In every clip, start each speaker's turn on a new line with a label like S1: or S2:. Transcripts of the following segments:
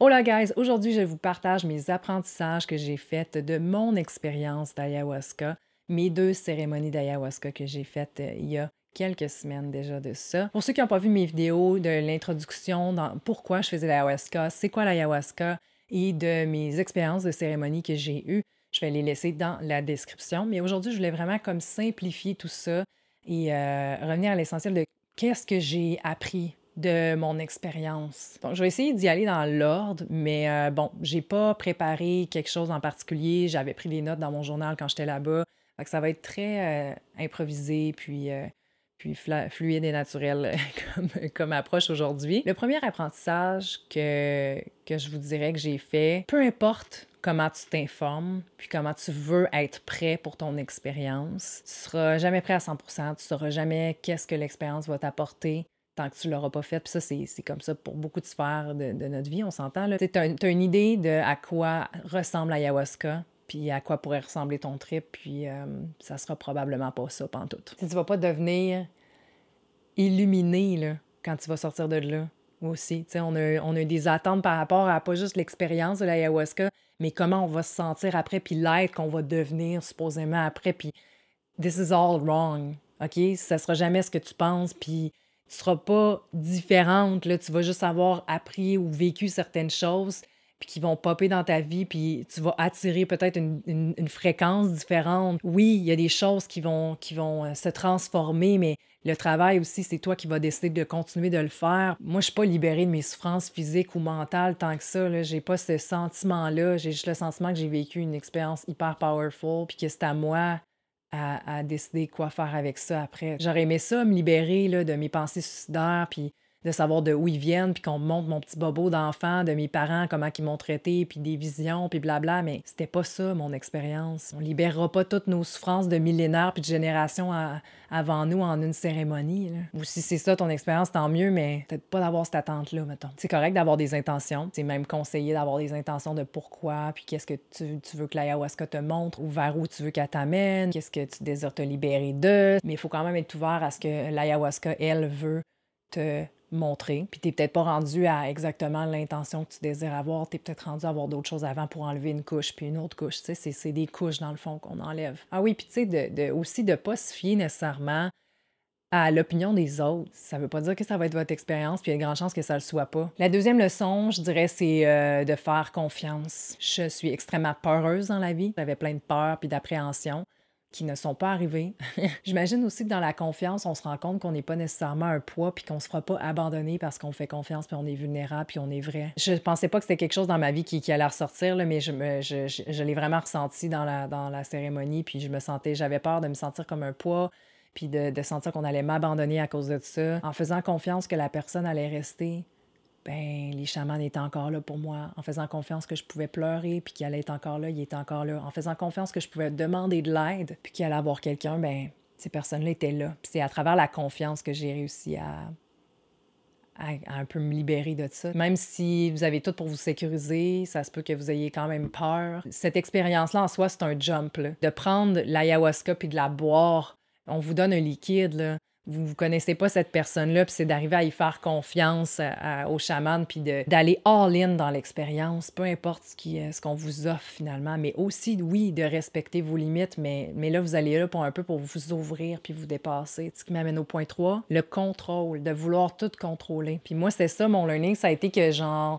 S1: Hola guys, aujourd'hui je vous partage mes apprentissages que j'ai faits de mon expérience d'ayahuasca, mes deux cérémonies d'ayahuasca que j'ai faites euh, il y a quelques semaines déjà de ça. Pour ceux qui n'ont pas vu mes vidéos de l'introduction dans pourquoi je faisais l'ayahuasca, c'est quoi l'ayahuasca et de mes expériences de cérémonie que j'ai eues, je vais les laisser dans la description. Mais aujourd'hui, je voulais vraiment comme simplifier tout ça et euh, revenir à l'essentiel de qu'est-ce que j'ai appris de mon expérience. Donc, je vais essayer d'y aller dans l'ordre, mais euh, bon, j'ai pas préparé quelque chose en particulier. J'avais pris des notes dans mon journal quand j'étais là-bas. Ça va être très euh, improvisé, puis, euh, puis fluide et naturel comme, comme approche aujourd'hui. Le premier apprentissage que, que je vous dirais que j'ai fait, peu importe comment tu t'informes, puis comment tu veux être prêt pour ton expérience. Tu seras jamais prêt à 100%, tu sauras jamais qu'est-ce que l'expérience va t'apporter tant que tu l'auras pas fait. Puis ça, c'est comme ça pour beaucoup de sphères de, notre vie, on s'entend. Tu as, une idée de à quoi ressemble l'ayahuasca, puis à quoi pourrait ressembler ton trip, puis euh, ça sera probablement pas ça, pantoute. Tu vas pas devenir illuminé là, quand tu vas sortir de là aussi. on a, on a des attentes par rapport à pas juste l'expérience de l'ayahuasca, mais comment on va se sentir après, puis l'être qu'on va devenir supposément après, puis this is all wrong, OK? Ça sera jamais ce que tu penses, puis tu seras pas différente, là, tu vas juste avoir appris ou vécu certaines choses puis qui vont popper dans ta vie, puis tu vas attirer peut-être une, fréquence différente. Oui, il y a des choses qui vont, qui vont euh, se transformer, mais le travail aussi, c'est toi qui vas décider de continuer de le faire. Moi, je suis pas libérée de mes souffrances physiques ou mentales tant que ça. Je n'ai pas ce sentiment-là. J'ai juste le sentiment que j'ai vécu une expérience hyper powerful, puis que c'est à moi à, décider quoi faire avec ça après. J'aurais aimé ça, me libérer de mes pensées suicidaires, puis de savoir de où ils viennent, puis qu'on me montre mon petit bobo d'enfant, de mes parents, comment ils m'ont traité, puis des visions, puis blabla, mais c'était pas ça, mon expérience. On libérera pas toutes nos souffrances de millénaires puis de générations avant nous en une cérémonie. Ou si c'est ça ton expérience, tant mieux, mais peut-être pas d'avoir cette attente-là, mettons. C'est correct d'avoir des intentions, c'est même conseillé d'avoir des intentions de pourquoi, puis qu'est-ce que tu, tu, veux que l'ayahuasca te montre, ou vers où tu veux qu'elle t'amène, qu'est-ce que tu désires te libérer de, mais il faut quand même être ouvert à ce que l'ayahuasca, elle, veut te montrer. Puis t'es peut-être pas rendu à exactement l'intention que tu désires avoir. T'es peut-être rendu à avoir d'autres choses avant pour enlever une couche, puis une autre couche. Tu sais, c'est des couches dans le fond qu'on enlève. Ah oui, puis tu sais, de, de, aussi de pas se fier nécessairement à l'opinion des autres. Ça veut pas dire que ça va être votre expérience, puis il y a de grandes chances que ça le soit pas. La deuxième leçon, je dirais, c'est euh, de faire confiance. Je suis extrêmement peureuse dans la vie. J'avais plein de peur puis d'appréhension qui ne sont pas arrivés. J'imagine aussi que dans la confiance, on se rend compte qu'on n'est pas nécessairement un poids puis qu'on se fera pas abandonner parce qu'on fait confiance puis on est vulnérable puis on est vrai. Je pensais pas que c'était quelque chose dans ma vie qui, allait ressortir, là, mais je, je, l'ai vraiment ressenti dans la, dans la cérémonie puis je me sentais, j'avais peur de me sentir comme un poids puis de, de sentir qu'on allait m'abandonner à cause de ça. En faisant confiance que la personne allait rester, ben, les chamans étaient encore là pour moi, en faisant confiance que je pouvais pleurer, puis qu'il allait être encore là, il était encore là, en faisant confiance que je pouvais demander de l'aide, puis qu'il allait avoir quelqu'un, ben, ces personnes-là étaient là. c'est à travers la confiance que j'ai réussi à, à, un peu me libérer de ça. Même si vous avez tout pour vous sécuriser, ça se peut que vous ayez quand même peur. Cette expérience-là, en soi, c'est un jump. De prendre l'ayahuasca puis de la boire, on vous donne un liquide, là vous ne connaissez pas cette personne-là, puis c'est d'arriver à y faire confiance au chaman, puis d'aller all-in dans l'expérience, peu importe ce ce qu'on vous offre finalement, mais aussi, oui, de respecter vos limites, mais, mais là, vous allez là pour un peu pour vous ouvrir puis vous dépasser. Ce qui m'amène au point 3, le contrôle, de vouloir tout contrôler. Puis moi, c'était ça, mon learning, ça a été que genre,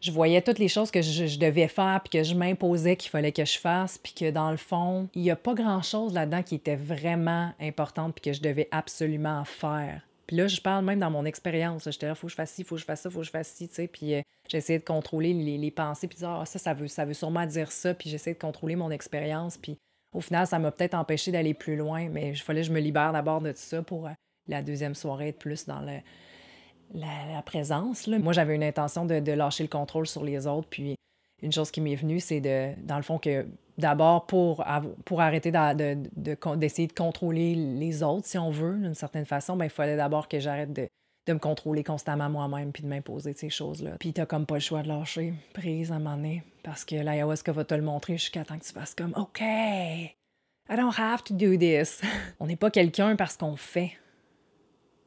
S1: je voyais toutes les choses que je, devais faire, puis que je m'imposais qu'il fallait que je fasse, puis que dans le fond, il n'y a pas grand-chose là-dedans qui était vraiment importante, puis que je devais absolument faire. Puis là, je parle même dans mon expérience. J'étais là, faut que je fasse ci, faut que je fasse ça, faut que je fasse ci, tu sais. Puis euh, j'essayais de contrôler les, pensées, puis dire, ah, ça, ça veut, ça veut sûrement dire ça. Puis j'essayais de contrôler mon expérience. Puis au final, ça m'a peut-être empêché d'aller plus loin, mais il fallait que je me libère d'abord de tout ça pour euh, la deuxième soirée être plus dans le, la, présence. Là. Moi, j'avais une intention de, de, lâcher le contrôle sur les autres. Puis une chose qui m'est venue, c'est de, dans le fond, que d'abord, pour, pour arrêter d'essayer de, de, contrôler les autres, si on veut, d'une certaine façon, ben, il fallait d'abord que j'arrête de, de me contrôler constamment moi-même puis de m'imposer ces choses-là. Puis t'as comme pas le choix de lâcher prise à un moment donné parce que l'ayahuasca va te le montrer jusqu'à temps que tu fasses comme OK, I don't have to do this. on n'est pas quelqu'un parce qu'on fait.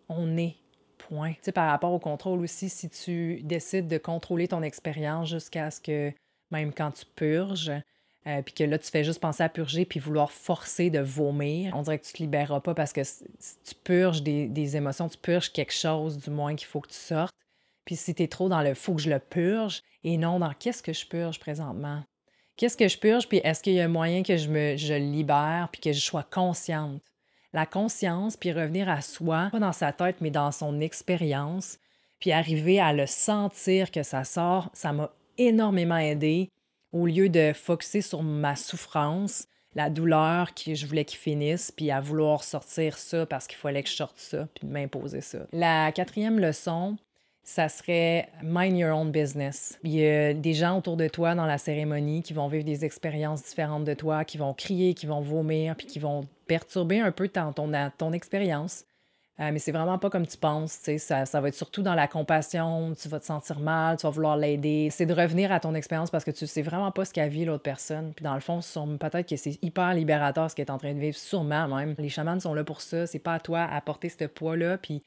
S1: On est point. Tu sais, par rapport au contrôle aussi, si tu décides de contrôler ton expérience jusqu'à ce que, même quand tu purges, euh, puis que là, tu fais juste penser à purger puis vouloir forcer de vomir, on dirait que tu te libéreras pas parce que tu purges des, émotions, tu purges quelque chose du moins qu'il faut que tu sortes. Puis si tu es trop dans le faut que je le purge et non dans qu'est-ce que je purge présentement. Qu'est-ce que je purge, puis est-ce qu'il y a un moyen que je me je libère, puis que je sois consciente? La conscience, puis revenir à soi, pas dans sa tête, mais dans son expérience, puis arriver à le sentir que ça sort, ça m'a énormément aidé au lieu de focuser sur ma souffrance, la douleur que je voulais qu'il finisse, puis à vouloir sortir ça parce qu'il fallait que je sorte ça, puis m'imposer ça. La quatrième leçon, ça serait mind your own business. Il y a des gens autour de toi dans la cérémonie qui vont vivre des expériences différentes de toi, qui vont crier, qui vont vomir, puis qui vont perturber un peu ton, ton, ton expérience. Euh, mais c'est vraiment pas comme tu penses, ça, ça va être surtout dans la compassion, tu vas te sentir mal, tu vas vouloir l'aider. C'est de revenir à ton expérience parce que tu sais vraiment pas ce qu'a vu l'autre personne. Puis dans le fond, peut-être que c'est hyper libérateur ce qu'elle est en train de vivre, sûrement même. Les chamans sont là pour ça, c'est pas à toi à porter ce poids-là, puis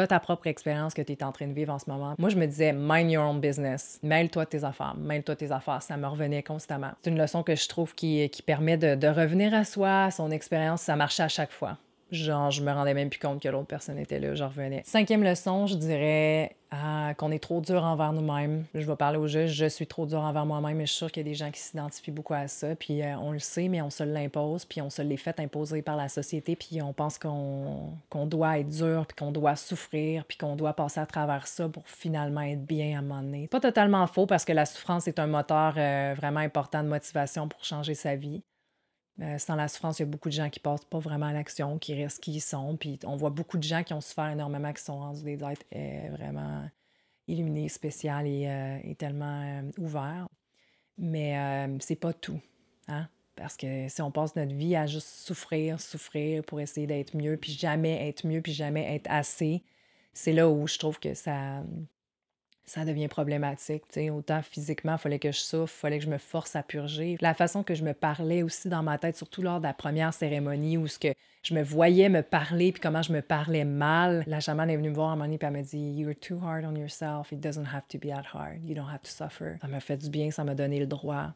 S1: as ta propre expérience que tu es en train de vivre en ce moment. Moi, je me disais, mind your own business. Mêle-toi de tes affaires. Mêle-toi de tes affaires. Ça me revenait constamment. C'est une leçon que je trouve qui, qui permet de, de revenir à soi, à son expérience. Ça marchait à chaque fois. Genre, je me rendais même plus compte que l'autre personne était là, j'en revenais. Cinquième leçon, je dirais ah, qu'on est trop dur envers nous-mêmes. Je vais parler au juge, je suis trop dur envers moi-même, mais je suis sûre qu'il y a des gens qui s'identifient beaucoup à ça. Puis euh, on le sait, mais on se l'impose, puis on se l'est fait imposer par la société, puis on pense qu'on doit être dur, puis qu'on doit souffrir, puis qu'on doit passer à travers ça pour finalement être bien à un moment donné. Pas totalement faux parce que la souffrance est un moteur euh, vraiment important de motivation pour changer sa vie. Euh, sans la souffrance, il y a beaucoup de gens qui passent pas vraiment à l'action, qui restent qui ils sont. Puis on voit beaucoup de gens qui ont souffert énormément, qui sont rendus des êtres euh, vraiment illuminés, spéciaux et, euh, tellement ouverts. Mais c'est pas tout. Hein? Parce que si on passe notre vie à juste souffrir, souffrir pour essayer d'être mieux, puis jamais être mieux, puis jamais être assez, c'est là où je trouve que ça, ça devient problématique. Autant physiquement, il fallait que je souffre, il fallait que je me force à purger. La façon que je me parlais aussi dans ma tête, surtout lors de la première cérémonie où ce que je me voyais me parler puis comment je me parlais mal. La chamane est venue me voir à un moment donné elle m'a dit You're too hard on yourself. It doesn't have to be that hard. You don't have to suffer. Ça m'a fait du bien, ça m'a donné le droit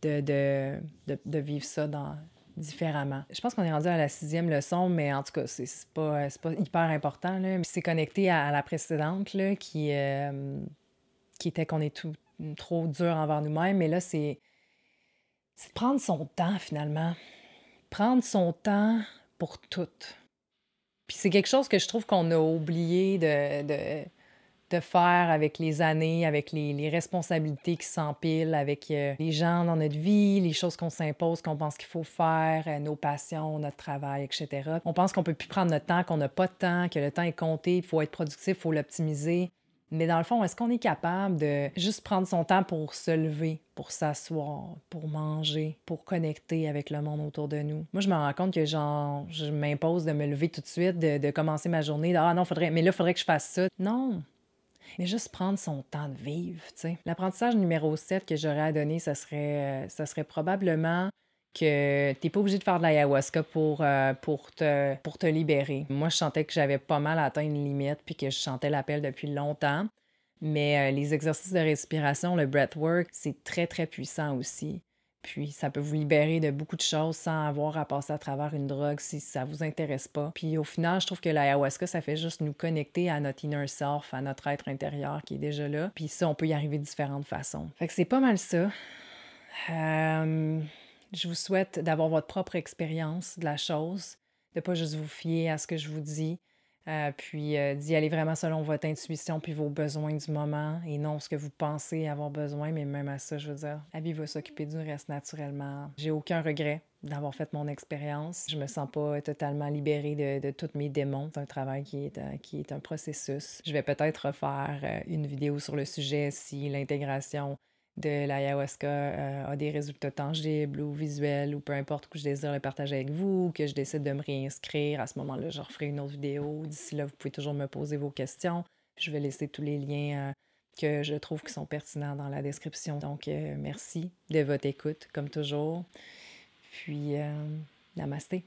S1: de, de, de vivre ça dans, différemment. Je pense qu'on est rendu à la sixième leçon, mais en tout cas, c'est pas, pas hyper important. C'est connecté à, la précédente là, qui, euh, qui était qu'on est tout, trop dur envers nous-mêmes. Mais là, c'est prendre son temps finalement. Prendre son temps pour tout. Puis c'est quelque chose que je trouve qu'on a oublié de de faire avec les années, avec les, responsabilités qui s'empilent, avec euh, les gens dans notre vie, les choses qu'on s'impose, qu'on pense qu'il faut faire, euh, nos passions, notre travail, etc. On pense qu'on peut plus prendre notre temps, qu'on n'a pas de temps, que le temps est compté, il faut être productif, il faut l'optimiser. Mais dans le fond, est-ce qu'on est capable de juste prendre son temps pour se lever, pour s'asseoir, pour manger, pour connecter avec le monde autour de nous? Moi, je me rends compte que genre, je m'impose de me lever tout de suite, de, de commencer ma journée. ah non, faudrait, mais là, il faudrait que je fasse ça. Non, mais juste prendre son temps de vivre. L'apprentissage numéro 7 que j'aurais à donner, ça serait, euh, ça serait probablement que tu n'es pas obligé de faire de l'ayahuasca pour, euh, pour, te, pour te libérer. Moi, je sentais que j'avais pas mal atteint une limite puis que je sentais l'appel depuis longtemps. Mais euh, les exercices de respiration, le breathwork, c'est très, très puissant aussi. Puis ça peut vous libérer de beaucoup de choses sans avoir à passer à travers une drogue si ça vous intéresse pas. Puis au final, je trouve que l'ayahuasca, ça fait juste nous connecter à notre inner self, à notre être intérieur qui est déjà là. Puis ça, on peut y arriver de différentes façons. Fait que c'est pas mal ça. Je vous souhaite d'avoir votre propre expérience de la chose, de pas juste vous fier à ce que je vous dis, euh, puis euh, d'y aller vraiment selon votre intuition puis vos besoins du moment et non ce que vous pensez avoir besoin, mais même à ça, je veux dire, la vie va s'occuper du reste naturellement. J'ai aucun regret d'avoir fait mon expérience. Je me sens pas totalement libérée de, de tous mes démons. C'est un travail qui est, euh, qui est un processus. Je vais peut-être refaire une vidéo sur le sujet si l'intégration de l'ayahuasca euh, a des résultats tangibles ou visuels ou peu importe que je désire le partager avec vous, que je décide de me réinscrire, à ce moment-là, je referai une autre vidéo. D'ici là, vous pouvez toujours me poser vos questions. Je vais laisser tous les liens euh, que je trouve qui sont pertinents dans la description. Donc, euh, merci de votre écoute, comme toujours. Puis, namasté.